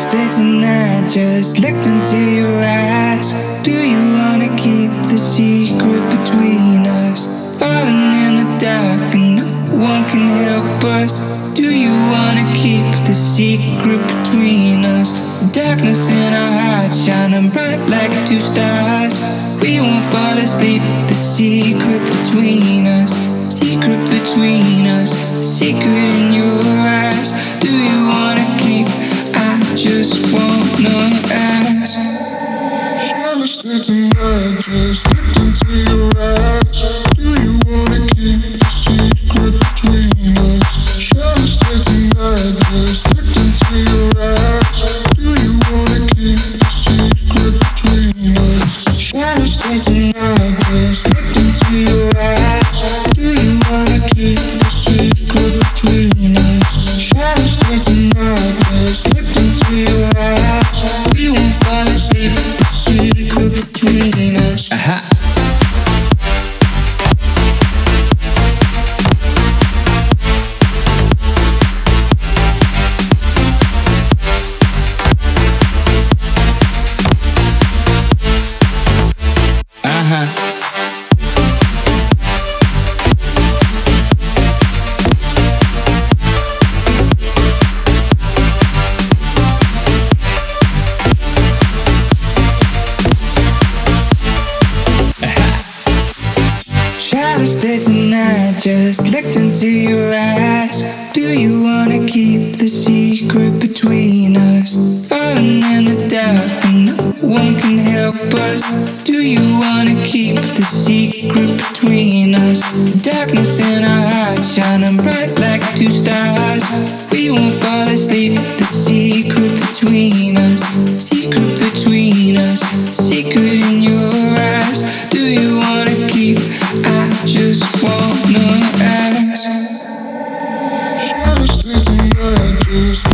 stay tonight? Just looked into your eyes. Do you wanna keep the secret between us? Falling in the dark and no one can help us. Do you wanna keep the secret between us? Darkness in our hearts shining bright like two stars. We won't fall asleep. The secret between us. Secret between us. Uh huh. Shall I stay tonight? Just looked into your eyes. Do you wanna keep the secret between us? Falling in the dark one can help us. Do you wanna keep the secret between us? Darkness in our hearts shining bright like two stars. We won't fall asleep. The secret between us. Secret between us. Secret in your eyes. Do you wanna keep? I just wanna ask. I tonight? Just